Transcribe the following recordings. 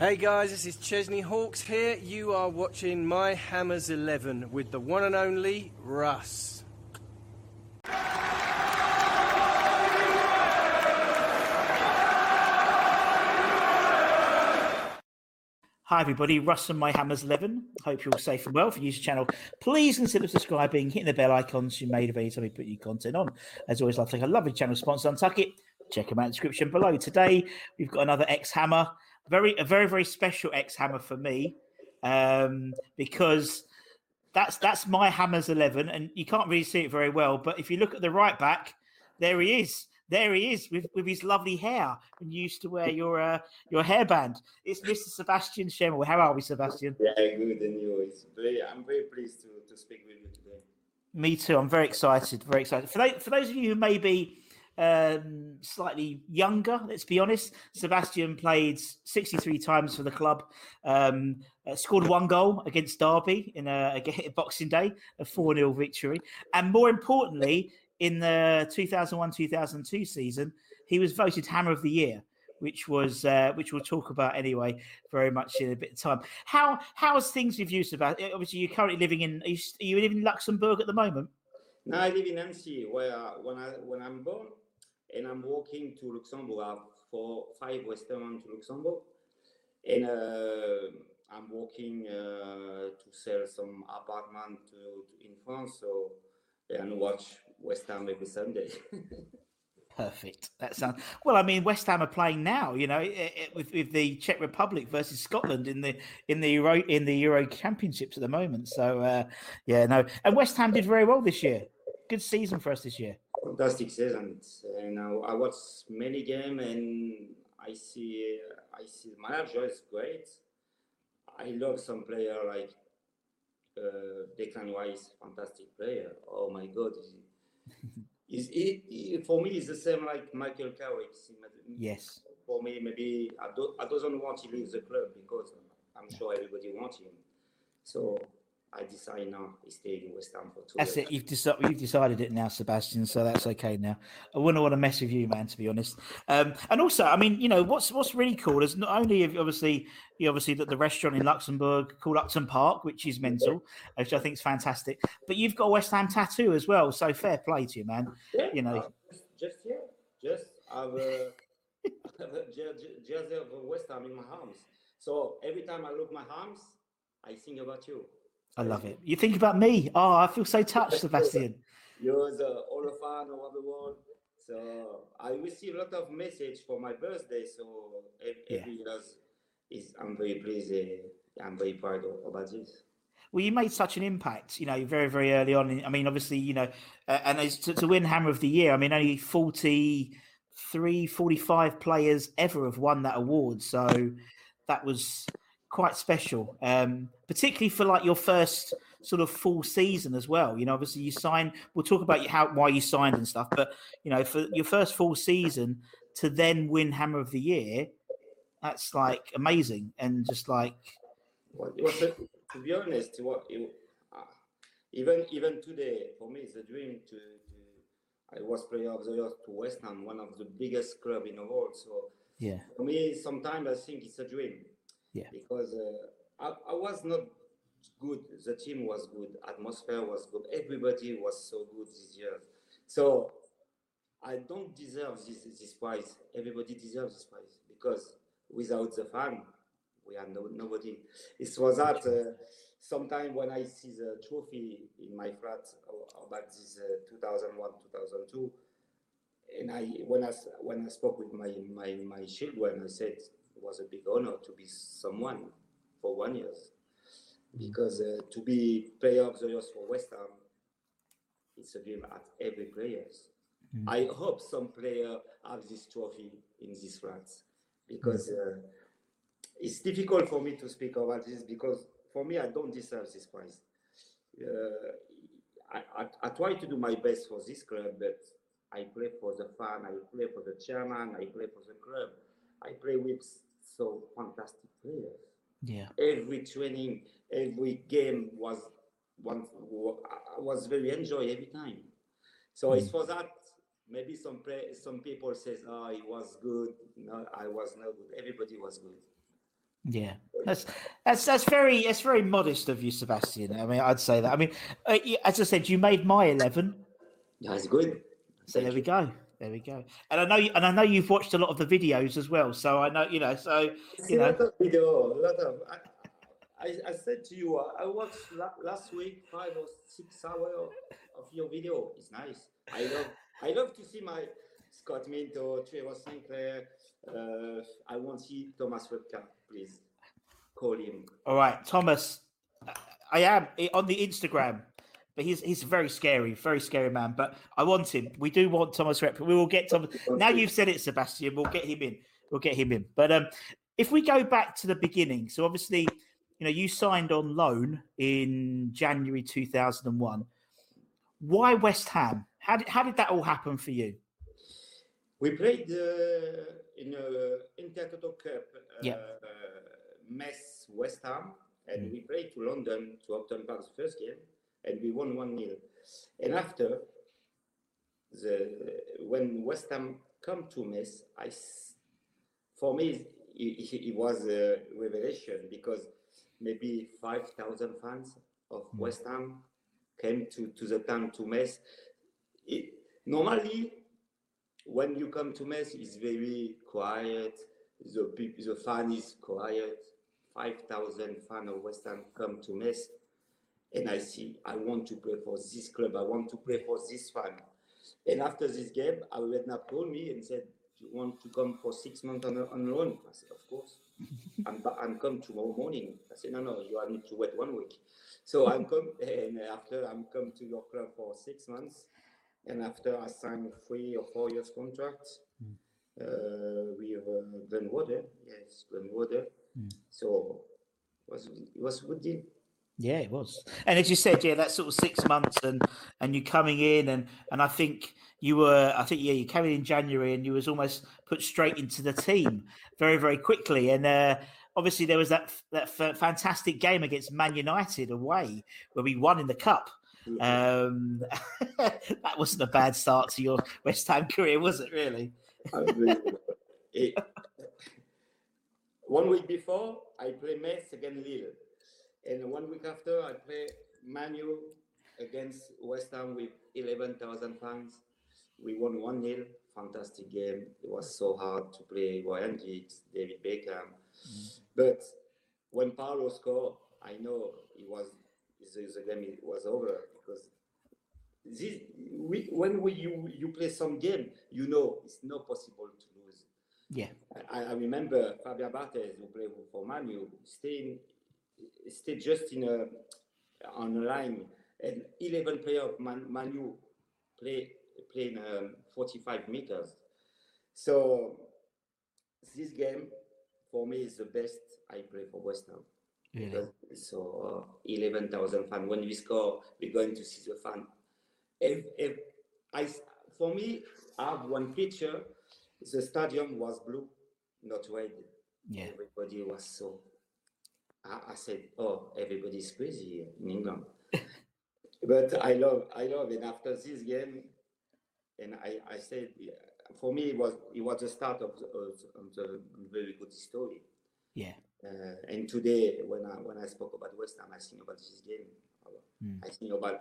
Hey guys, this is Chesney Hawks here. You are watching My Hammers 11 with the one and only Russ. Hi everybody, Russ and My Hammers 11. Hope you're all safe and well. You use the channel, please consider subscribing, hitting the bell icon so you're made of any time we put new content on. As always, I'd like to thank a lovely channel sponsor, Untuck It. Check them out in the description below. Today, we've got another X Hammer. Very, a very, very special X Hammer for me um, because that's that's my Hammers 11, and you can't really see it very well. But if you look at the right back, there he is. There he is with, with his lovely hair and you used to wear your uh, your hairband. It's Mr. Sebastian Schemmel. How are we, Sebastian? Yeah, good. And you? It's very, I'm very pleased to, to speak with you today. Me too. I'm very excited. Very excited. For those, for those of you who may be um, slightly younger, let's be honest, Sebastian played 63 times for the club, um, uh, scored one goal against Derby in a, a Boxing Day, a 4 0 victory. And more importantly, in the 2001-2002 season, he was voted Hammer of the Year, which was uh, which we'll talk about anyway, very much in a bit of time. How how's things with you, Sebastian? Obviously, you're currently living in. Are you, are you living in Luxembourg at the moment? No, I live in Annecy, where when I when I'm born, and I'm walking to Luxembourg. I have four five restaurants to Luxembourg, and uh, I'm walking uh, to sell some apartment to, to, in France. So and watch West Ham every Sunday. Perfect. That sounds well. I mean, West Ham are playing now. You know, it, it, with, with the Czech Republic versus Scotland in the in the Euro in the Euro Championships at the moment. So uh, yeah, no. And West Ham did very well this year. Good season for us this year. Fantastic season. And I, I watch many games, and I see I see the manager is great. I love some player like uh, Declan Rice, fantastic player. Oh my God, is it, it, for me? It's the same like Michael Carrick. Yes. For me, maybe I don't I don't want to leave the club because I'm sure everybody wants him. So I decide now to stay in West Ham for two. That's years. it. You've decided. You've decided it now, Sebastian. So that's okay now. I wouldn't want to mess with you, man. To be honest. Um, and also, I mean, you know, what's what's really cool is not only have, obviously you obviously that the restaurant in Luxembourg called Upton Park, which is mental, which I think is fantastic. But you've got a West Ham tattoo as well. So fair play to you, man. Yeah, you know, uh, just yeah, just have a, have a je- jersey of West Ham in my arms. So every time I look my arms, I think about you. I love it. You think about me. Oh, I feel so touched, Sebastian. You're the around the world. So I receive a lot of message for my birthday. So every, Yeah. year is I'm very pleased. Uh, I'm very proud of, about this. Well, you made such an impact, you know, very, very early on. I mean, obviously, you know, uh, and to, to win Hammer of the Year, I mean, only 43, 45 players ever have won that award. So that was quite special, um, particularly for like your first sort of full season as well. You know, obviously you signed, we'll talk about how, why you signed and stuff, but, you know, for your first full season to then win Hammer of the Year, that's like amazing. And just like, Well, to be honest, what it, even even today, for me, it's a dream to. to I was player of the year to West Ham, one of the biggest club in the world. So Yeah. for me, sometimes I think it's a dream. Yeah. Because uh, I, I was not good. The team was good. Atmosphere was good. Everybody was so good this year. So I don't deserve this this prize. Everybody deserves this prize because without the fan, we are no, nobody. It was that uh, sometime when I see the trophy in my flat uh, about this uh, 2001 2002 and I when I when I spoke with my my my children, I said was a big honor to be someone for one year, because uh, to be player of the year for West Ham, it's a dream at every players. I hope some player have this trophy in this flats because uh, it's difficult for me to speak about this because for me I don't deserve this prize. Uh, I, I, I try to do my best for this club, but I play for the fan, I play for the chairman, I play for the club, I play with so fantastic players. Yeah. Every training, every game was one was very enjoy every time. So it's for that. Maybe some play, some people says, "Oh, it was good." No, I was not good. Everybody was good. Yeah, that's that's that's very that's very modest of you, Sebastian. I mean, I'd say that. I mean, uh, as I said, you made my eleven, That's good. so there we go, there we go. And I know, you, and I know you've watched a lot of the videos as well. So I know, you know, so you a know, lot of video, a lot of. I, I, I said to you, I watched la- last week five or six hours of your video. It's nice. I love. I love to see my Scott Minto, Trevor Sinclair. Uh, I want to see Thomas Repka. Please call him. all right, Thomas, I am eh, on the Instagram. But he's he's a very scary, very scary man. But I want him. We do want Thomas Rep. We will get Thomas. Now you've said it, Sebastian. We'll get him in. We'll get him in. But um, if we go back to the beginning, so obviously, you know, you signed on loan in January two thousand and one. Why West Ham? How did how did that all happen for you? We played uh, in a Intertoto Cup, uh, Yeah. uh, Metz West Ham, and we played to London to Upton Park the first game, and we won one 0 And after the when West Ham come to Metz, I for me it, it, was a revelation because maybe five thousand fans of hmm. West Ham came to, to the town to Metz. It, normally when you come to Metz, it's very quiet. The the fan is quiet. Five thousand fan of West Ham come to Metz, and I see I want to play for this club. I want to play for this fan. And after this game, Redknapp called me and said, you want to come for six months on, on loan?" I said, "Of course." I'm, I'm come tomorrow morning. I said, "No, no, you need to wait one week." So I'm come, and after I'm come to your club for six months. And after I signed three or four years contract uh, with uh, Glenn Roeder, yes, Glenn Roeder. So it was it was a good deal. Yeah, it was. And as you said, yeah, that sort of six months and and you coming in and and I think you were I think yeah, you came in in January and you was almost put straight into the team very very quickly and uh obviously there was that that f- fantastic game against Man United away where we won in the cup. Um that wasn't a bad start to your West Ham career, was it really? Unbelievable. It- one week before, I play Metz against Lille, and one week after, I play Manu against West Ham with 11,000 fans. We won 1 0. Fantastic game. It was so hard to play Ryan Giggs, David Beckham. Mm-hmm. But when Paolo scored, I know it was the, the game was over because this we, when we, you you play some game, you know it's not possible to lose. Yeah. I, I remember Fabien Barthez who played for Manu staying stay just in a on a line and 11 player of Man, Manu play playing um, 45 meters. So this game for me is the best I play for West Ham. Because So uh, 11,000 fans. When we score, we're going to see the fan. If, if I, for me, I have one picture. The stadium was blue, not red. Yeah. Everybody was so. I, I said, "Oh, everybody's crazy here in England." but I love, I love, and after this game, and I, I said, for me, it was it was the start of the, of the very good story. Yeah. Uh, and today, when I when I spoke about West Ham, I think about this game. Mm. I think about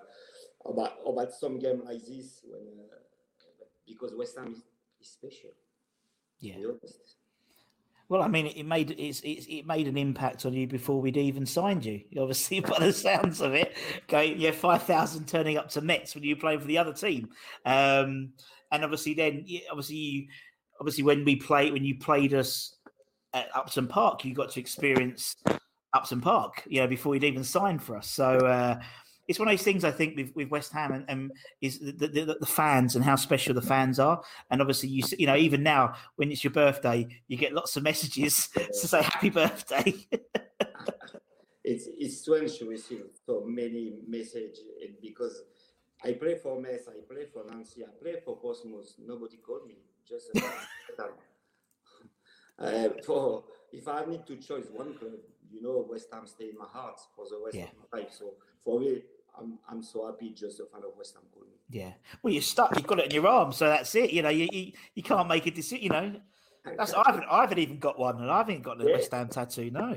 about about some game like this when uh, because West Ham is, is special. Yeah. Well, I mean, it made it's, it's, it made an impact on you before we'd even signed you. Obviously, by the sounds of it, going yeah, five thousand turning up to Metz when you played for the other team, um, and obviously then obviously you, obviously when we played when you played us at Upton Park, you got to experience Upton Park, you know, before you'd even signed for us. So uh, it's one of those things I think with, with West Ham and, and is the, the, the, fans and how special the fans are. And obviously, you you know, even now when it's your birthday, you get lots of messages to say happy birthday. it's it's strange to receive so many messages because I play for Metz, I play for Nancy, I play for Portsmouth. Nobody called me. Just uh, for if I need to choose one club, you know, West Ham stay in my heart for the rest yeah. of my life. So for me, I'm I'm so happy just a fan of West Ham calling. Yeah. Well, you're stuck. You've got it in your arm, so that's it. You know, you you, you can't make a decision. You know. That's I haven't I haven't even got one, and I haven't got the yeah. West Ham tattoo. No,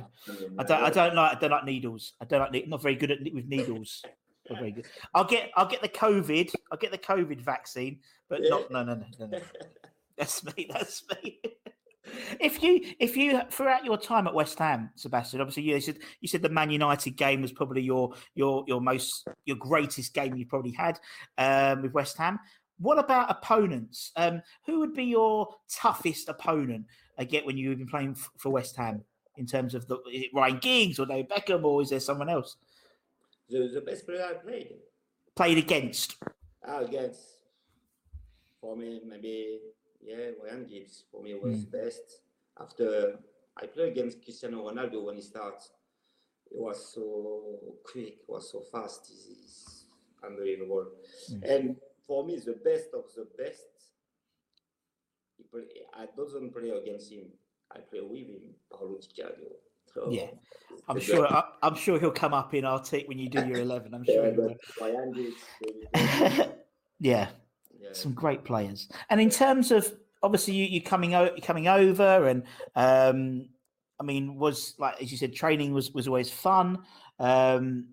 I don't. I don't like. I don't like needles. I don't like. Not very good at with needles. Not very good. I'll get. I'll get the COVID. I'll get the COVID vaccine, but yeah. not. No, no, no, no, no. That's me. That's me if you if you throughout your time at West Ham, Sebastian, obviously you said you said the Man United game was probably your your your most your greatest game you probably had um, with West Ham. What about opponents? Um, who would be your toughest opponent? I get when you've been playing f- for West Ham in terms of the is it Ryan Giggs or David Beckham or is there someone else? The, the best player I played. Played against. Ah, against. For me, maybe yeah, Ryan Giggs for me was mm. best. After I played against Cristiano Ronaldo when he started, it was so quick, was so fast, he's, unbelievable. Mm. And for me, the best of the best. Play, I don't play against him. I play with him, Paolo Di So, yeah, I'm sure. I, am sure he'll come up in our take when you do your eleven. I'm sure. yeah, yeah, some great players. And in terms of obviously you, you coming out coming over and um, I mean was like as you said training was was always fun. Um,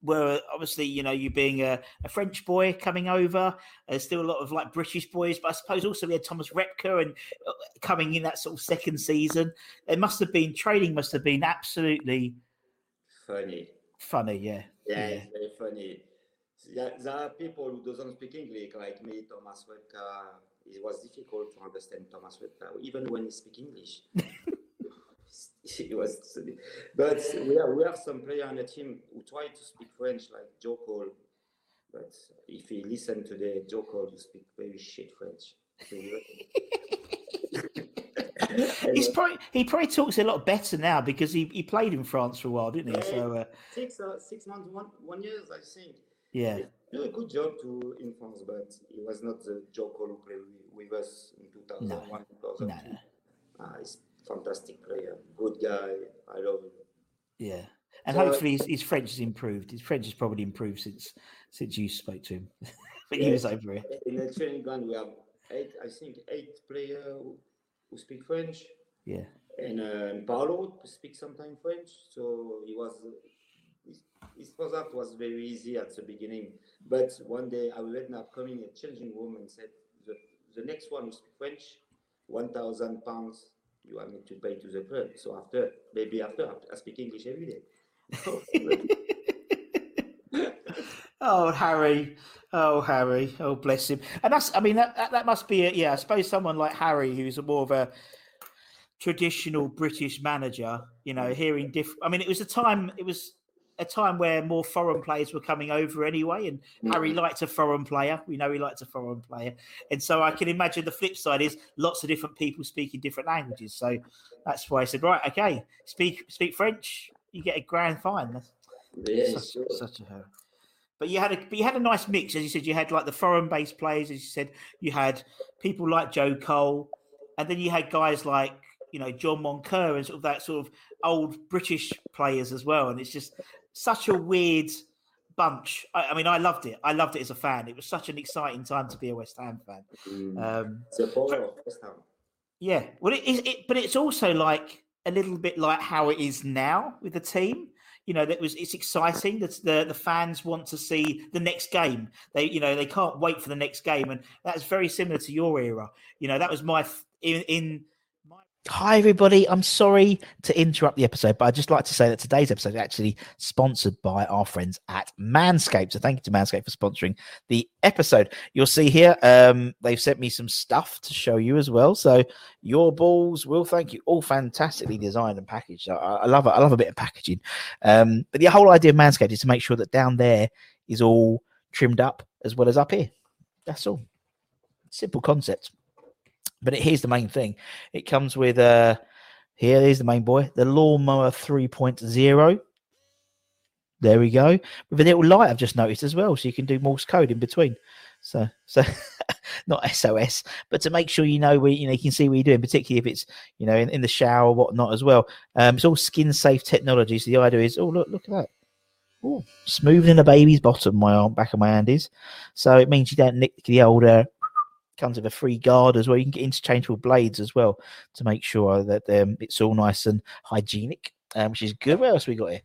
were obviously you know you being a, a, French boy coming over. There's still a lot of like British boys, but I suppose also we had Thomas Repka and uh, coming in that sort of second season. It must have been training must have been absolutely funny. Funny, yeah. Yeah, yeah. it's very funny there, there are people who doesn't speak English, like me, Thomas Repka. It was difficult to understand Thomas Repka, even when he speak English. it was, but we have, we have some player on the team who try to speak French, like Joe Cole. But if he listen to the Joe Cole, you speak very shit French. He's probably he probably talks a lot better now because he, he played in France for a while, didn't he? So uh, six uh, six months, one one years, I think. Yeah. He did a good job to in France, but he was not the Joe Cole who played with, with us in 2001, no. 2002. No. Ah, he's fantastic player, good guy. I love him. Yeah. And so, hopefully his, his, French has improved. His French has probably improved since since you spoke to him when he was over here. In the training ground, we have eight, I think, eight players who, who speak French. Yeah. And uh, Paolo speaks sometimes French, so he was his that was very easy at the beginning. But one day I ended up coming a changing room and said, the, the next one who speak French, 1,000 pounds you are me to pay to the club. So after, maybe after, I speak English every day. oh, Harry. Oh, Harry. Oh, bless him. And that's, I mean, that, that, that must be, a, yeah, I suppose someone like Harry, who's a more of a traditional British manager, you know, mm. hearing different, I mean, it was a time, it was, a time where more foreign players were coming over anyway, and mm-hmm. Harry liked a foreign player. We know he liked a foreign player, and so I can imagine the flip side is lots of different people speaking different languages. So that's why I said, right, okay, speak speak French, you get a grand fine. That's yeah, such, sure. such a but you had a but you had a nice mix, as you said. You had like the foreign based players, as you said. You had people like Joe Cole, and then you had guys like you know John Moncur and sort of that sort of old British players as well. And it's just such a weird bunch. I, I, mean, I loved it. I loved it as a fan. It was such an exciting time to be a West Ham fan. Mm. Um, the power of West Ham. Yeah, well, it is. It, but it's also like a little bit like how it is now with the team. You know, that was it's exciting. That the the fans want to see the next game. They, you know, they can't wait for the next game, and that's very similar to your era. You know, that was my in in Hi, everybody. I'm sorry to interrupt the episode, but I'd just like to say that today's episode is actually sponsored by our friends at Manscaped. So thank you to Manscaped for sponsoring the episode. You'll see here, um, they've sent me some stuff to show you as well. So your balls will thank you. All fantastically designed and packaged. I, I love. I love a bit of packaging. Um, but the whole idea of Manscaped is to make sure that down there is all trimmed up as well as up here. That's all. Simple concept. But it, here's the main thing: it comes with uh here is the main boy, the lawnmower 3.0. There we go. With a little light I've just noticed as well, so you can do Morse code in between. So, so not SOS, but to make sure you know where you know you can see what you're doing, particularly if it's you know in, in the shower or whatnot as well. Um, it's all skin safe technology. So the idea is, oh look, look at that. Oh, smoother than a baby's bottom. My arm, back of my hand is. So it means you don't nick the old uh, comes with a free guard as well. You can get interchangeable blades as well to make sure that um, it's all nice and hygienic, um, which is good. What else we got here?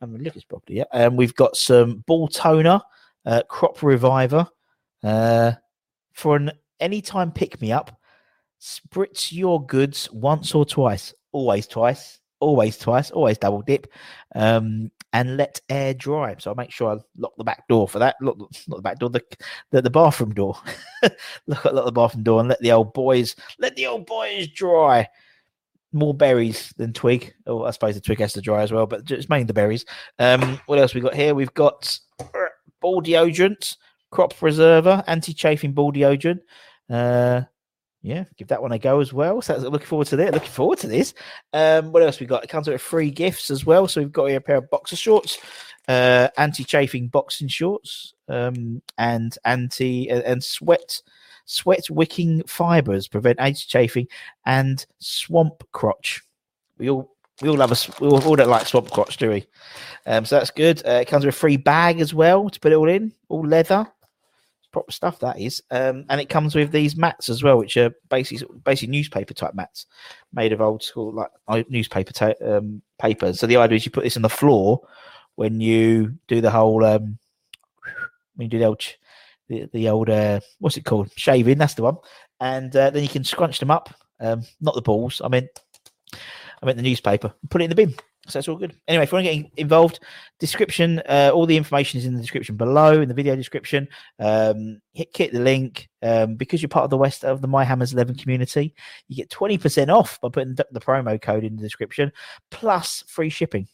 I mean, look this property. Yeah, um, we've got some ball toner, uh, crop reviver, uh, for an anytime pick me up. Spritz your goods once or twice, always twice, always twice, always double dip. Um, and let air dry. So I make sure I lock the back door for that. Look, not the back door, the the, the bathroom door. look at the bathroom door and let the old boys let the old boys dry. More berries than twig. Oh, I suppose the twig has to dry as well, but just mainly the berries. Um, what else we got here? We've got ball deodorant, crop preserver, anti-chafing ball deodorant. Uh, yeah, give that one a go as well. So looking forward to that. Looking forward to this. Um, what else we got? It comes with free gifts as well. So we've got here a pair of boxer shorts, uh, anti-chafing boxing shorts, um, and anti uh, and sweat sweat wicking fibers prevent anti-chafing and swamp crotch. We all we all love us. We all, all don't like swamp crotch, do we? Um, so that's good. Uh, it comes with a free bag as well to put it all in, all leather proper stuff that is. Um, and it comes with these mats as well, which are basically basically newspaper type mats made of old school like newspaper ta- um, paper. So the idea is you put this on the floor when you do the whole um, when you do the old the, the old uh, what's it called shaving. That's the one. And uh, then you can scrunch them up. Um, not the balls. I mean, I meant the newspaper. Put it in the bin. So that's all good. Anyway, if you want to get involved, description, uh, all the information is in the description below, in the video description. Um, hit, hit the link. Um, because you're part of the West of the My Hammers 11 community, you get 20% off by putting the, the promo code in the description, plus free shipping.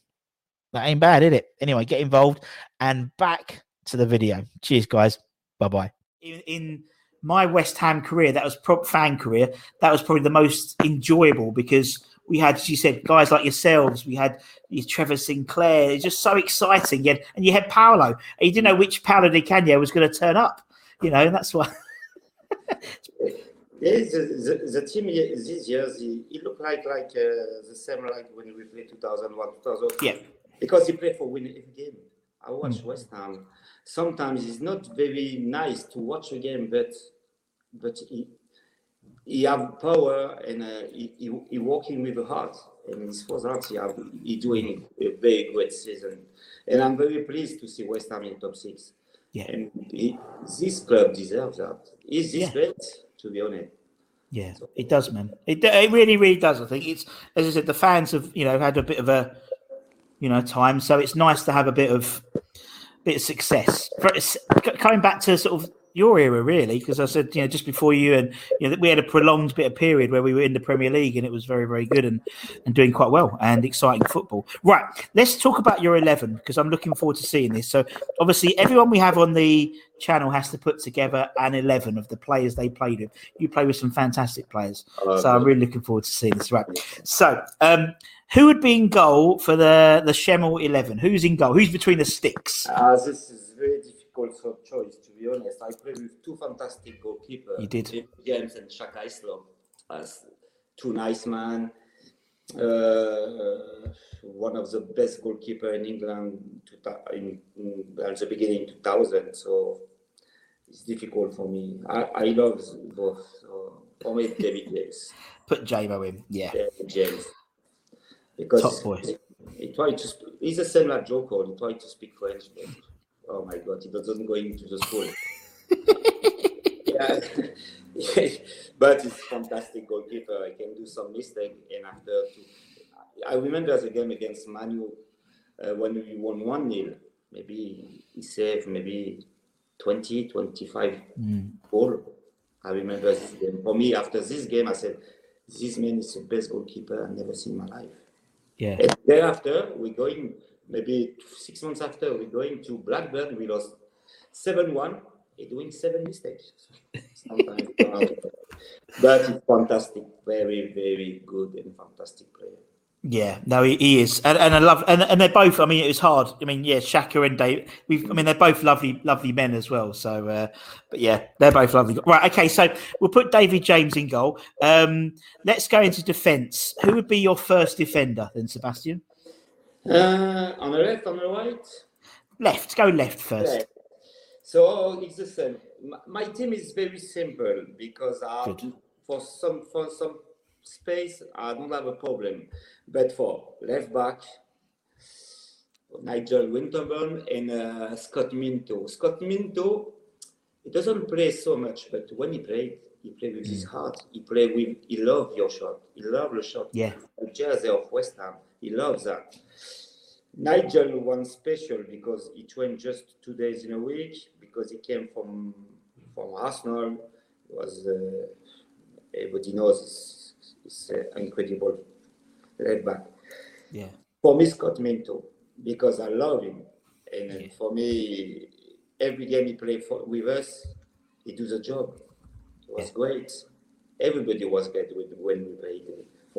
That ain't bad, is it? Anyway, get involved and back to the video. Cheers, guys. Bye bye. In, in my West Ham career, that was prop fan career, that was probably the most enjoyable because we had, as you said, guys like yourselves. We had Trevor Sinclair. It's just so exciting. Yeah, and you had Paolo. And you didn't know which Paolo Di Canio was going to turn up. You know, and that's why. yeah, the, the, the, team this year, it looked like like uh, the same like when we played 2001, 2002. Yeah. Because he played for winning every game. I watch mm. West Ham. Sometimes it's not very nice to watch a game, but but he, he have power and uh, he, he, he working with the heart. And his first heart, he, have, he doing a very great season. And I'm very pleased to see West Ham in top six. Yeah. And he, this club deserves that. Is this yeah. great, to be honest? Yeah, it does, man. It, it really, really does. I think it's, as I said, the fans have, you know, had a bit of a, you know, time. So it's nice to have a bit of, bit of success. For, coming back to sort of your era, really, because I said, you know, just before you and you know, we had a prolonged bit of period where we were in the Premier League and it was very, very good and, and doing quite well and exciting football. Right, let's talk about your 11 because I'm looking forward to seeing this. So, obviously, everyone we have on the channel has to put together an 11 of the players they played with. You play with some fantastic players. So, I'm really looking forward to seeing this. Right, so, um, who would be in goal for the, the Schemmel 11? Who's in goal? Who's between the sticks? Uh, this is very difficult choice to be honest, I played with two fantastic goalkeepers. You did. James and Shaka Islop as two nice men. uh, one of the best goalkeeper in England to, in, in, at the beginning 2000. So it's difficult for me. I, I love both. So for me, David James. Put JMO in, yeah. David James. Because Top boy. He, he tried to. Sp- he's the same like. He tried to speak French, but oh my God, he doesn't go into the school. yeah. but he's fantastic goalkeeper. I can do some mistake, and after to, I remember the game against Manu uh, when we won one 0 Maybe he saved maybe 20, 25 Mm. goal. I remember this game. For me, after this game, I said, "This man is the best goalkeeper I've never seen in my life." Yeah. And thereafter, we're going, maybe six months after, we're going to Blackburn. We lost 7 1, He doing seven mistakes. Sometimes. but fantastic. Very, very good and fantastic player. Yeah, no, he, he is, and, and I love, and, and they're both. I mean, it was hard. I mean, yeah, Shaka and Dave. We've, I mean, they're both lovely, lovely men as well. So, uh, but yeah, they're both lovely. Right, okay. So we'll put David James in goal. Um, let's go into defence. Who would be your first defender then, Sebastian? Uh, on the left, on the right? Left. Go left first. Left. So it's the same. My, team is very simple because I, for some for some space I don't have a problem. But for left back, Nigel Winterburn and uh, Scott Minto. Scott Minto, he doesn't play so much, but when he played, he played with his heart. He played with, he loved your shot. He loved the shot. Yeah. The jersey of West Ham. He loves that. Nigel one special because he trained just two days in a week because he came from from Arsenal. He was uh, everybody knows it's, he's uh, incredible left back. Yeah. For me, Scott Minto because I love him, and uh, for me, every game he played for, with us, he do the job. It was great. Everybody was great with, when we played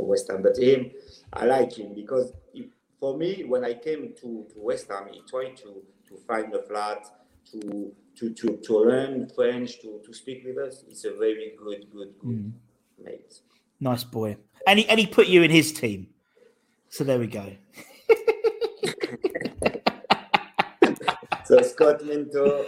for West Ham, but him, I like him because he, for me, when I came to, to West Ham, he tried to, to find a flat, to to, to, to learn French, to, to speak with us. It's a very good, good, good mm. mate. Nice boy. And he, and he put you in his team. So there we go. So Scott Minto.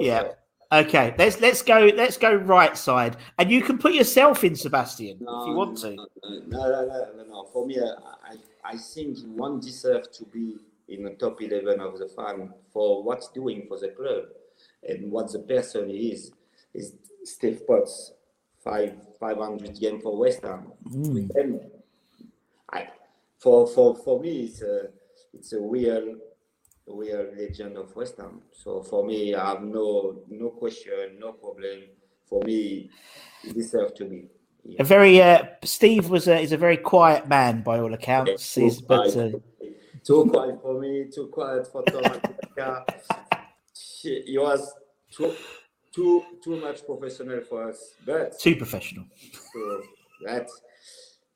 Yeah. sure. Okay, let's let's go let's go right side, and you can put yourself in Sebastian No, if you want to. No, no, no, no, no, no. For me, uh, I, I think one deserves to be in the top 11 of the fan for what's doing for the club and what the person is. Is Steve Potts, five 500 game for West Ham. With them, I, for, for, for me, it's a, it's a real, real legend of West Ham. So for me, I have no, no question, no problem. For me, he deserves to be. A very uh, Steve was a, is a very quiet man by all accounts. Too He's, but uh, quiet, too quiet for me, too quiet for Thomas. He he was too, too, too much professional for us. But too professional. so that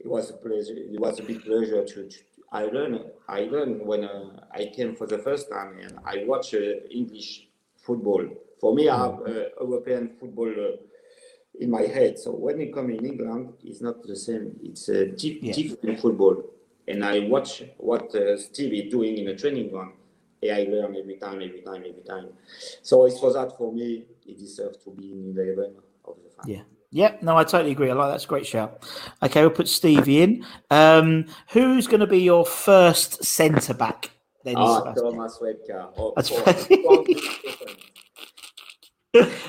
it was a pleasure. It was a big pleasure to. to I learned. I learned when uh, I came for the first time, and I watch uh, English football. For me, I have uh, European football uh, in my head. So when you come in England, it's not the same. It's a di- Yeah. different football. And I watch what uh, Steve is doing in the training ground. And I learn every time, every time, every time. So it was that for me. He deserves to be in the 11 of the fan. Yeah. Yeah, no, I totally agree. I like that's a great shout. Okay, we'll put Stevie in. Um, who's going to be your first centre back? Then, Ah, Thomas Repka. Oh, That's oh, right.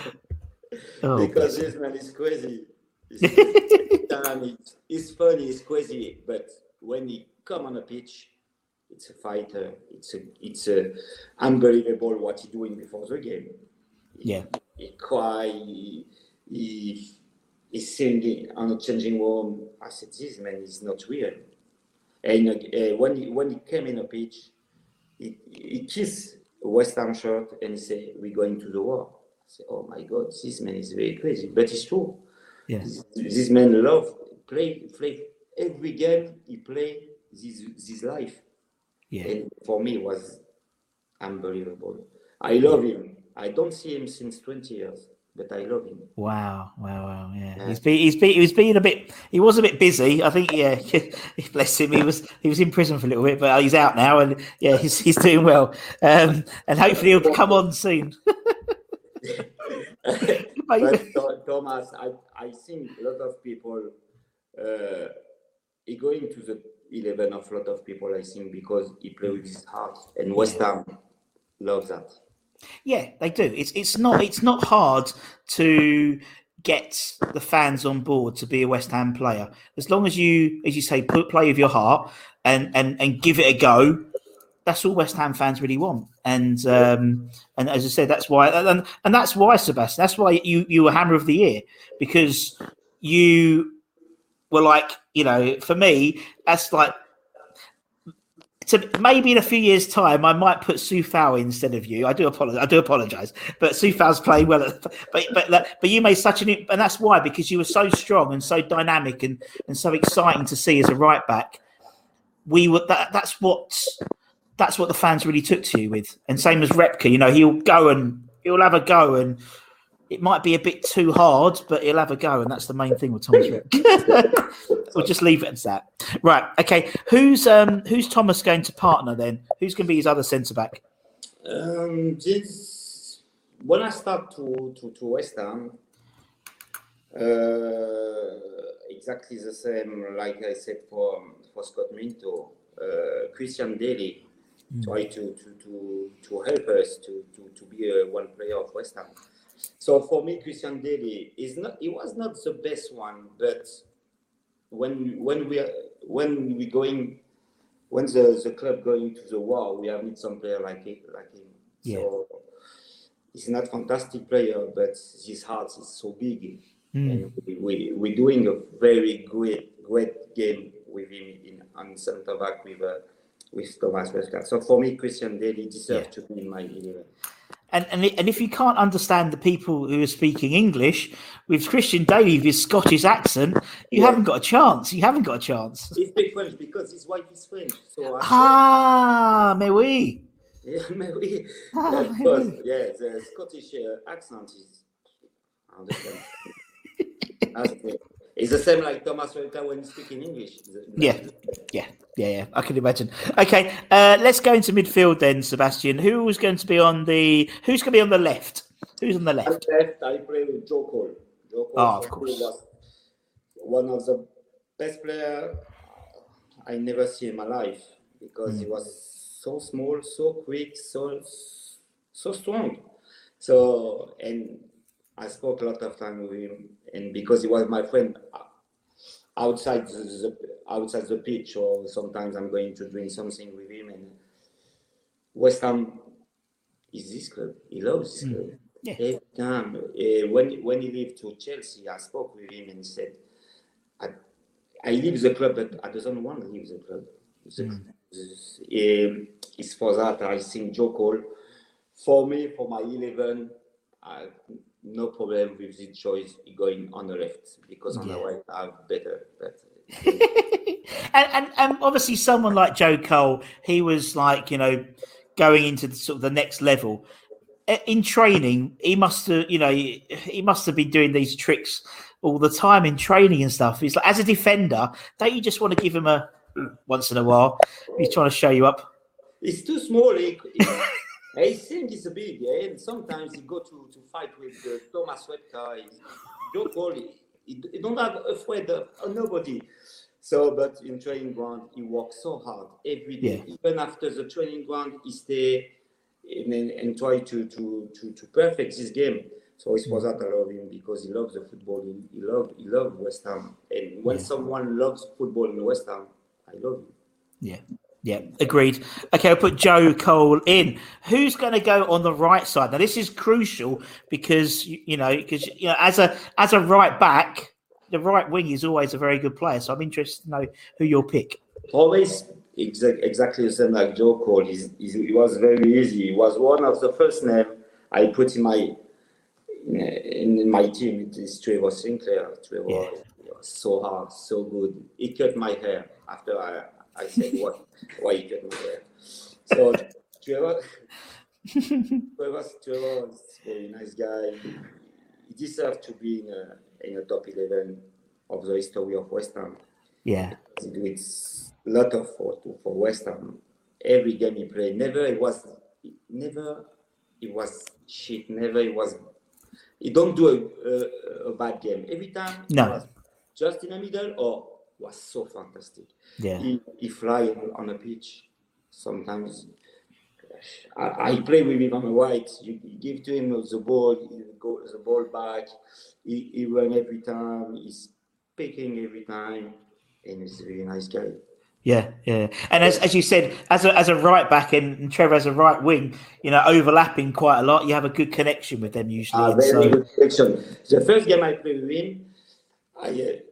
Oh, because this man is crazy. It's, he's funny, he's crazy, but when he come on a pitch, it's a fighter. It's a, it's a unbelievable what he doing before the game. yeah, He cry, he, he, he's singing on the changing room. I said, this man is not real. And uh, when he, when he came in a pitch, he, he kissed a West Ham shirt and he said, "We're going to the war." I said, "Oh my God, this man is very crazy," but it's true. yeah, This, this man love play play every game he play this this life, yeah, and for me it was unbelievable. I love him. I don't see him since 20 years. But I love him. Wow, wow, wow. Yeah, Yeah. he's been, he's been, he was being a bit, he was a bit busy. I think, yeah, bless him. He was, he was in prison for a little bit, but he's out now, and yeah, he's, he's doing well. Um, and hopefully he'll come on soon. but Thomas, I, I think a lot of people uh, he going to the eleven of a lot of people. I think because he play with his heart, and West Ham love that. Yeah, they do. It's it's not it's not hard to get the fans on board to be a West Ham player as long as you, as you say, put play with your heart and and and give it a go. That's all West Ham fans really want, and um, and as I said, that's why and and that's why Sebastian. That's why you you were Hammer of the Year because you were like you know for me that's like so maybe in a few years' time, I might put Coufal instead of you. I do apologize. I do apologize, but Coufal's playing well. At, but but but you made such an and that's why because you were so strong and so dynamic and and so exciting to see as a right back. We were that. That's what that's what the fans really took to you with. And same as Repka, you know, he'll go and he'll have a go and. It might be a bit too hard, but he'll have a go, and that's the main thing with Thomas Repka. we'll just leave it at that. Right. Okay. Who's um who's Thomas going to partner then? Who's going to be his other centre back? Um, this when I start to to, to West Ham, uh, exactly the same like I said for for Scott Minto, uh, Christian Dailly try to to to to help us to to to be a one player of West Ham. So for me, Christian Dailly is not. He was not the best one, but when when we are when we going when the, the club going to the war, we have need some player like it, like him. Yeah. So he's not fantastic player, but his heart is so big, and we, we we're doing a very great great game with him in on centre back with uh, with Thomas Westcott. So for me, Christian Dailly deserves Yeah. to be in my eleven. And, and and if you can't understand the people who are speaking English with Christian Dailly with his Scottish accent, you Yeah. haven't got a chance. You haven't got a chance. He speaks French because his wife is French. So Ah, mais oui. Yeah, maybe. Ah, yeah, but, yeah, the Scottish uh, accent is. I understand. It's the same like Thomas Welker when speaking English. Yeah, yeah, yeah, yeah. I can imagine. Okay, uh, let's go into midfield then, Sebastian. Who was going to be on the? Who's going to be on the left? Who's on the left? left, I play with Joe Cole. Joe Cole Ah, of course. was one of the best player I never see in my life because Hmm. he was so small, so quick, so so strong. So and I spoke a lot of time with him, and because he was my friend uh, outside the, outside the pitch, or sometimes I'm going to drink something with him. And West Ham is this club. He loves this club. Yeah. Every time uh, when when he left to Chelsea, I spoke with him and said, "I I leave the club, but I doesn't want to leave the club." The- um, it's for that I think Joe Cole. For me, for my eleven, I no problem with the choice going on the left because on the Yeah. right I have better. better. and, and and obviously someone like Joe Cole, he was like you know going into the, sort of the next level in training. He must have you know he, must have been doing these tricks all the time in training and stuff. He's like as a defender, don't you just want to give him a once in a while? He's trying to show you up. It's too small. He, I think it's a big, yeah? and sometimes he go to, to fight with uh, Thomas Repka. Joe Cole, he, he, he don't have afraid of of nobody. So, but in training ground, he works so hard every day. Yeah. Even after the training ground, he stay and, and, try to, to, to, to perfect this game. So it's for that I love him because he loves the football. He, he love he love West Ham, and when someone loves football in West Ham, I love him. Yeah. Yeah, agreed. Okay, I'll put Joe Cole in. Who's going to go on the right side? Now, this is crucial because you know because you know as a as a right back, the right wing is always a very good player. So I'm interested to know who you'll pick. always exact, exactly the same like Joe Cole. He's, he's, he was very easy. He was one of the first name I put in my in, in my team. It is Trevor Sinclair. Trevor Yeah. was so hard, so good. He cut my hair after I, I said what why you cut my hair. So Trevor Trevor Trevor is a very nice guy. he deserves to be in a, in a top 11 of the history of West Ham. Yeah. He did a lot of for, for West Ham. Every game he played, never it was, never it was shit. Never it was. He don't do a, a, a bad game. Every time No. just in the middle or was so fantastic. Yeah. He, he fly on, a pitch. Sometimes I, I play with him on the right. You, you give to him the ball, he go the ball back. He, he run every time. He's picking every time, and he's a very nice guy. Yeah, yeah, and as, as you said, as a as a right back and, and Trevor as a right wing, you know, overlapping quite a lot. You have a good connection with them usually. And very so, good selection. The first game I played with him, I, uh,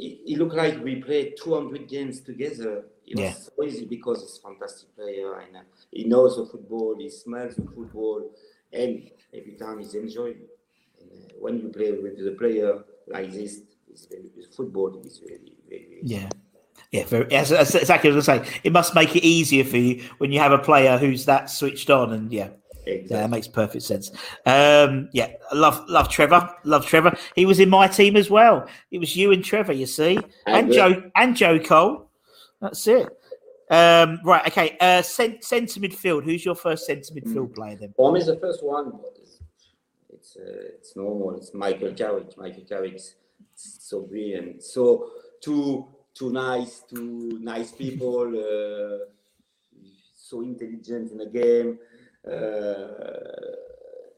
it, it looked like we played 200 games together. It was Yeah. so easy because he's a fantastic player and uh, he knows the football, he smells the football, and every time he's enjoying. And, uh, when you play with the player like this, it's very, football is very, very, yeah, yeah, very, as, as exactly as I was say. It must make it easier for you when you have a player who's that switched on, and yeah, Yeah, that makes perfect sense. Um, yeah, I love love Trevor. Love Trevor. He was in my team as well. It was you and Trevor, you see, and Joe and Joe Cole. That's it. Um, right. Okay. Uh, cent- centre midfield. Who's your first centre midfield player then? For me, the first one, it's it's, uh, it's normal. It's Michael Carrick. Michael Carrick's so brilliant, so too too nice, too nice people, uh, so intelligent in the game. Uh,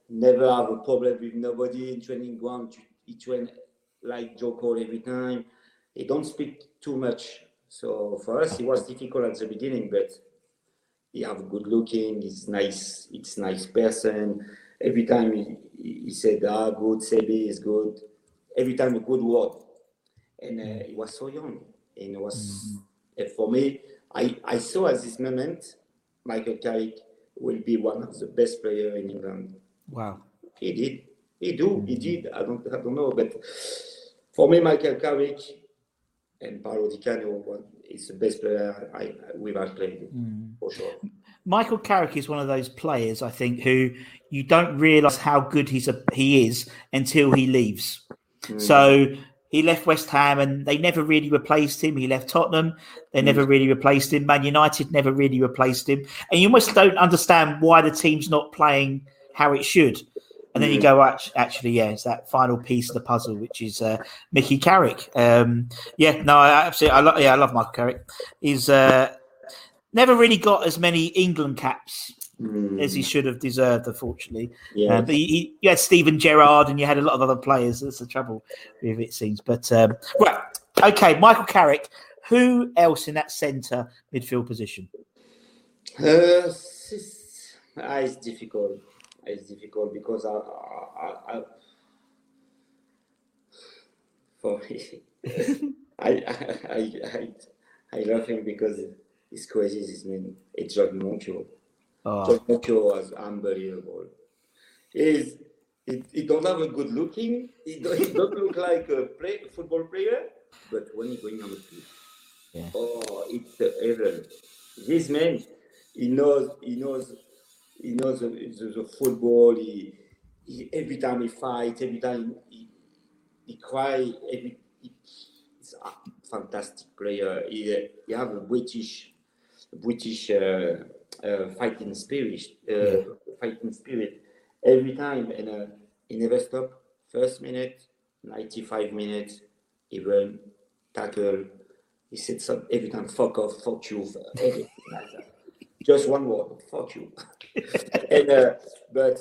never have a problem with nobody in training ground. He train like Joe Cole every time. He don't speak too much. So for us, it was difficult at the beginning, but he have good looking, he's nice, it's nice person. Every time he, he said, ah, good, Sebi is good. Every time a good word. And uh, he was so young. And it was, uh, for me, I, I saw at this moment, Michael Carrick will be one of the best player in England. Wow. He did. He do. He did. I don't. I don't know. But for me, Michael Carrick and Paolo Di Canio one is the best player I, we've ever played mm. for sure. Michael Carrick is one of those players, I think, who you don't realise how good he's a, he is until he leaves. Mm. So he left West Ham and they never really replaced him. He left Tottenham, they never really replaced him. Man United never really replaced him. And you almost don't understand why the team's not playing how it should. And then you go, actually, yeah, it's that final piece of the puzzle, which is uh, Mickey Carrick. Um, yeah, no, I absolutely, I love, yeah, I love Michael Carrick. He's uh, never really got as many England caps as he should have deserved, unfortunately. Yeah. Uh, but he, he, you had Steven Gerrard and you had a lot of other players. That's the trouble with it, seems. But um, right, okay, Michael Carrick. Who else in that centre midfield position? Uh, it's, it's difficult. It's difficult because I, I, I, I for me, I, I, I, I, I love him because he's crazy. His name it's John Moncur. Oh, John was unbelievable. He's he, he don't have a good looking. He don't, he don't look like a play, football player, but when he going on the field, Yeah. oh, it's heaven. This man, he knows, he knows, he knows the, the, the football. He, he every time he fight, every time he, he cry, every he, he's a fantastic player. He, he have a British, British uh, fighting spirit, uh, fighting spirit every time, and uh, he never stop. First minute, ninety-five minutes, he run, tackle. He said some every time, "Fuck off, fuck you," everything like that. Just one word, "fuck you." and uh, but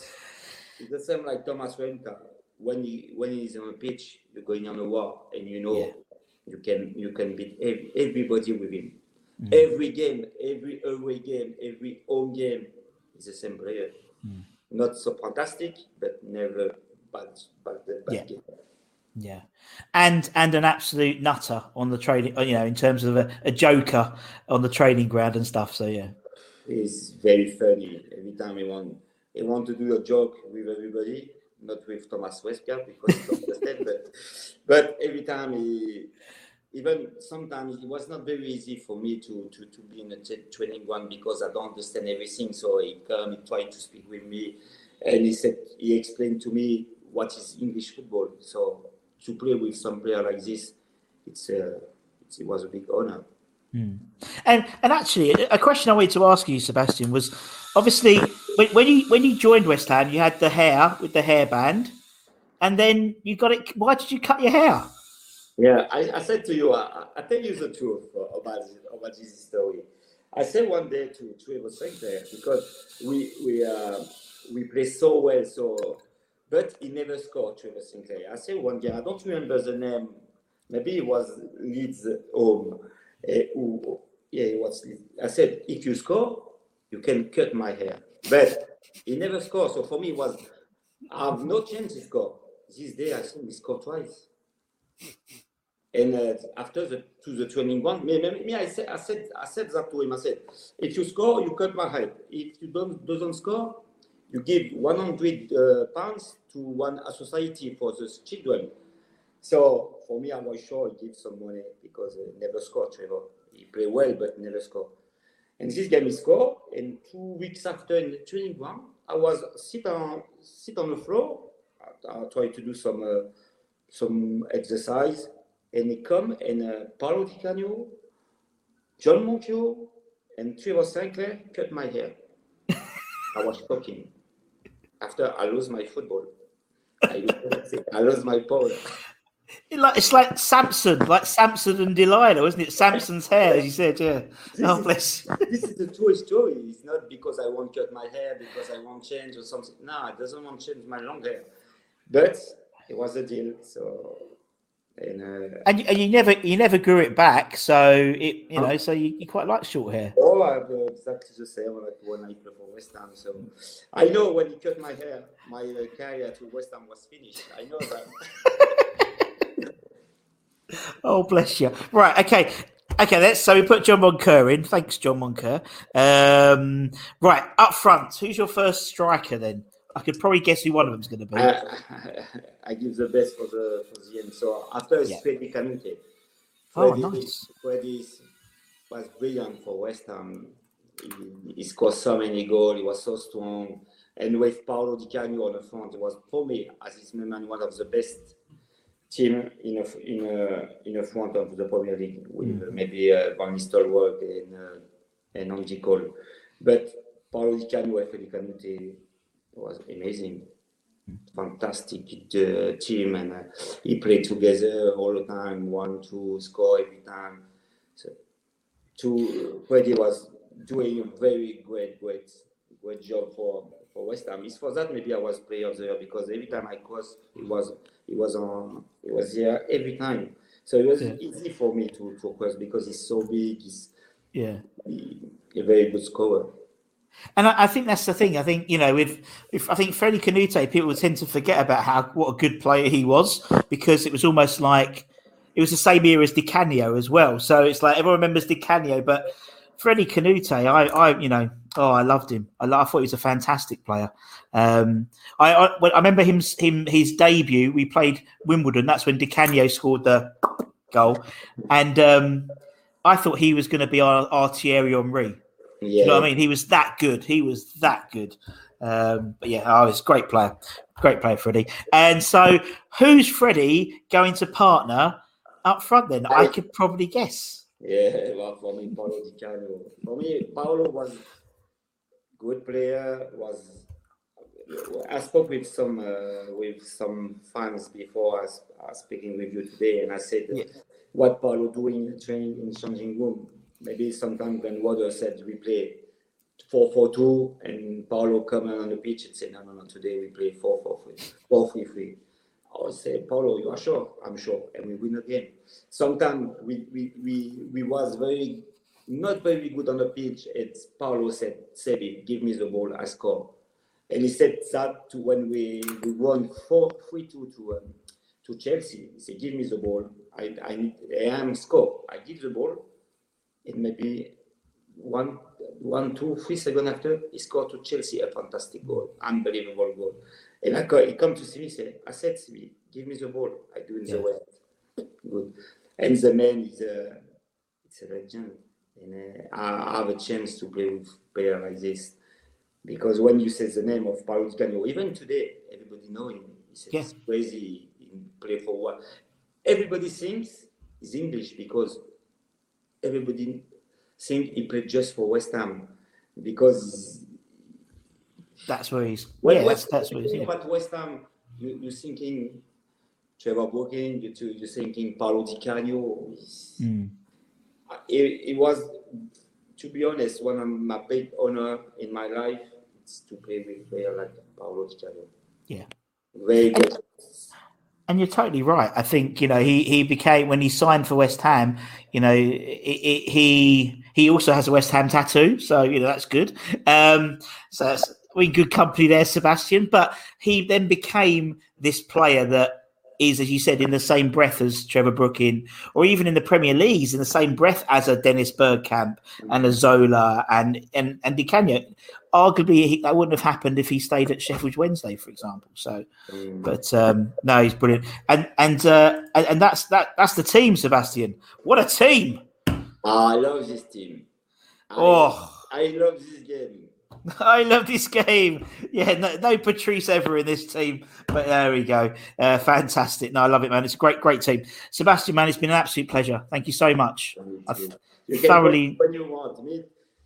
it's the same like Thomas Repka. When he when he's on a pitch, you're going on a war, and you know Yeah. you can you can beat every, everybody with him. Mm. Every game, every away game, every home game, is the same player. Mm. Not so fantastic, but never bad bad, bad Yeah. game. yeah, and and an absolute nutter on the training. You know, in terms of a, a joker on the training ground and stuff. So yeah, He's very funny. Every time he want he want to do a joke with everybody, not with Thomas Repka because he don't understand, but but every time he even sometimes it was not very easy for me to to, to be in a training one because I don't understand everything. So he come, he tried to speak with me, and he said he explained to me what is English football. So to play with some player like this, it's, uh, it's it was a big honor. Mm. And and actually, a question I wanted to ask you, Sebastian, was obviously when, when you when you joined West Ham, you had the hair with the hairband, and then you got it. Why did you cut your hair? Yeah, I, I said to you, I, I tell you the truth about about this story. I said one day to Trevor Sinclair because we we uh, we play so well, so but he never scored Trevor Sinclair. I said one day, I don't remember the name. Maybe it was Leeds home. Uh, who, yeah, it was. Leeds. I said, if you score, you can cut my hair. But he never scored. So for me, it was I have no chance to score. This day, I think he scored twice. And uh, after the to the training one, me, me, me, I said, I said, I said that to him. I said, if you score, you cut my head. If you don't doesn't score, you give 100 uh, pounds to one society for the children. So for me, I was sure he give some money because uh, never scored. Trevor, he play well but never score. And this game he scored. And two weeks after in the training ground, I was sit on sit on the floor. I, I tried to do some uh, some exercise and he come and uh, Paolo Di Canio, John Moncur, and Trevor Sinclair cut my hair. I was shocking. After I lose my football, I, I lose my power. Like it's like Samson, like Samson and Delilah, isn't it? Samson's hair, as you said, yeah. This oh, bless. this is the true story. It's not because I won't cut my hair, because I won't change or something. No, it doesn't want to change my long hair. But it was a deal, so and, uh, and, and you never you never grew it back, so it you know so you, you quite like short hair. Oh, I have exactly the same like when I play for West Ham. So I know when he cut my hair, my uh, career to West Ham was finished. I know that. oh bless you! Right, okay. Okay, that's so we put John Moncur in. Thanks, John Moncur. Um, right, up front, who's your first striker then? I could probably guess who one of them's going to be. I, I, give the best for the for the end. So after yeah. Freddy Kanouté. Oh, nice. Freddy was brilliant for West Ham. He, he, scored so many goals. He was so strong. And with Paolo Di Canio on the front, it was for me, as his moment, one of the best team in a, in a, in a front of the Premier League with mm. maybe uh, Van Nistelrooy and uh, and Andy Cole. But Paolo Di Canio and Freddy Kanouté was amazing. Fantastic uh, team, and uh, he played together all the time. One, two, score every time. So, two, Freddie was doing a very great, great, great job for for West Ham. It's for that maybe I was player of the year because every time I crossed, it was it was on it was here every time. So it was yeah. easy for me to to cross because he's so big. He's yeah, he, a very good scorer. And I, I, think that's the thing. I think you know, with, if I think Freddie Kanouté, people tend to forget about how what a good player he was because it was almost like it was the same era as Di Canio as well. So it's like everyone remembers Di Canio, but Freddie Kanouté, I, I, you know, oh, I loved him. I, I thought he was a fantastic player. Um, I, I, I remember him, him, his debut. We played Wimbledon. That's when Di Canio scored the goal, and um, I thought he was going to be our, our Thierry Henry. Yeah. You know what I mean? He was that good. He was that good. Um, but yeah, oh, he's a great player. Great player, Freddie. And so, who's Freddie going to partner up front then? I, could probably guess. Yeah, well, for me, Paolo Di Canio. For me, Paolo was good player. Was I spoke with some uh, with some fans before I was, I was, speaking with you today, and I said yeah. what Paolo doing in training in changing room maybe sometimes when Roeder said we play 4-4-2 and Paolo come on the pitch and say, no, no, no, today we play 4-4-3, 4-3-3. I would say, Paolo, you are sure? I'm sure. And we win the game. Sometimes we, we, we, we was very, not very good on the pitch. It's Paolo said, Sebi, give me the ball, I score. And he said that to when we, we won 4-3-2 to, um, to Chelsea. He said, give me the ball. I, I, I am score. I give the ball it may be one, one, two, three seconds after, he scored to Chelsea a fantastic goal, unbelievable goal. And I he come to see me, say, I said to me, give me the ball. I do in the way. Good. And the man is a, it's a legend. And uh, I have a chance to play with player like this. Because when you say the name of Paolo Di Canio, even today, everybody know him. It's, yeah. crazy. He play for what? Everybody thinks he's English because everybody think he played just for West Ham because that's where he's. When yeah, West, that's, that's where he's. Yeah. But West Ham, you, you're thinking Trevor Brooking, you're, you're thinking Paolo Di Canio. Mm. It, it was to be honest, one of my big honor in my life is to play with a player like Paolo Di Canio. Yeah. Very good. And, and, you're totally right. I think, you know, he, he became, when he signed for West Ham, you know, it, it, he he also has a West Ham tattoo. So, you know, that's good. Um, so that's, we good company there, Sebastian. But he then became this player that is, as you said, in the same breath as Trevor Brooking, or even in the Premier League, in the same breath as a Dennis Bergkamp and a Zola and and and Di Canio. Arguably, he, that wouldn't have happened if he stayed at Sheffield Wednesday, for example. So, mm. but um, no, he's brilliant, and and uh, and that's that that's the team, Sebastian. What a team! I love this team. I, oh, I love this game. I love this game. Yeah, no, no, Patrice ever in this team, but there we go. Uh, fantastic. No, I love it, man. It's a great, great team. Sebastian, man, it's been an absolute pleasure. Thank you so much. You thoroughly. When you want,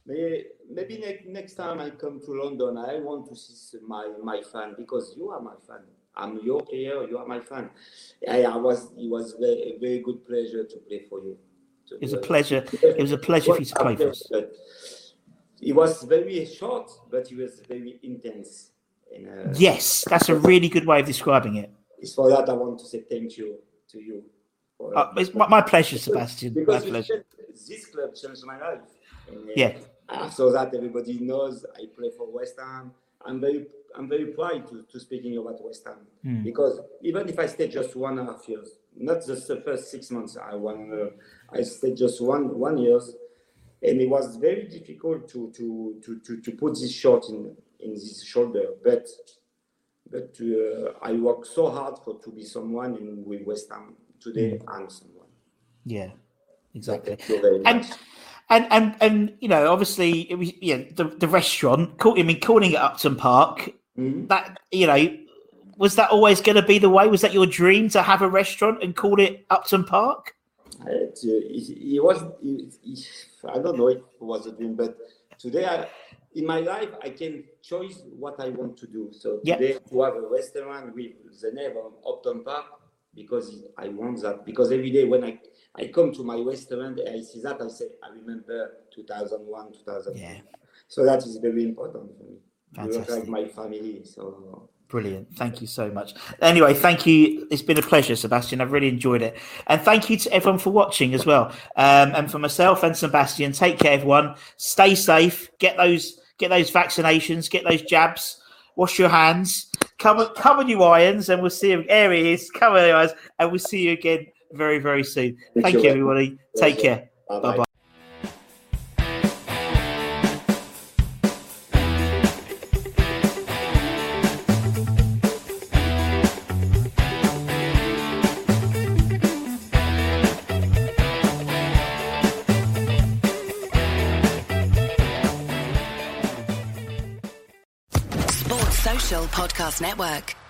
maybe, maybe next time I come to London, I want to see my my fan because you are my fan. I'm your player. You are my fan. I, I was. It was very, very good pleasure to play for you. It was a pleasure. It was a pleasure for you to play for us. It was very short, but it was very intense. uh, yes, that's a really good way of describing it. It's for that I want to say thank you to you. For, uh, it's my, my, pleasure, Sebastian. Because my pleasure. this club changed my life. And, uh, yeah. After that, everybody knows I play for West Ham. I'm very, I'm very proud to, to speaking about West Ham mm. because even if I stay just one and a half years, not just the first six months, I won, uh, I stayed just one one years and it was very difficult to to to to, to put this shot in in this shoulder but but uh, I worked so hard for to be someone in with West Ham today mm. and someone. Yeah, exactly. And, and and and you know, obviously, it was yeah the, the restaurant. I mean, calling it Upton Park. Mm-hmm. That you know, was that always going to be the way? Was that your dream to have a restaurant and call it Upton Park? It, it, it was. It, I don't know if it was a dream, but today, I, in my life, I can choose what I want to do. So today, to have a restaurant with the name of Upton Park, because I want that. Because every day when I I come to my restaurant, I see that, I say, I remember 2001, 2002. Yeah. So that is very important for me. Fantastic. You look like my family. So Brilliant. Thank you so much. Anyway, thank you. It's been a pleasure, Sebastian. I've really enjoyed it. And thank you to everyone for watching as well. Um, and for myself and Sebastian, take care, everyone. Stay safe. Get those get those vaccinations, get those jabs, wash your hands, cover cover your irons, and we'll see you. There he is, cover eyes, and we'll see you again very, very soon. Thank, you, everybody. Take care. Bye bye. Podcast Network.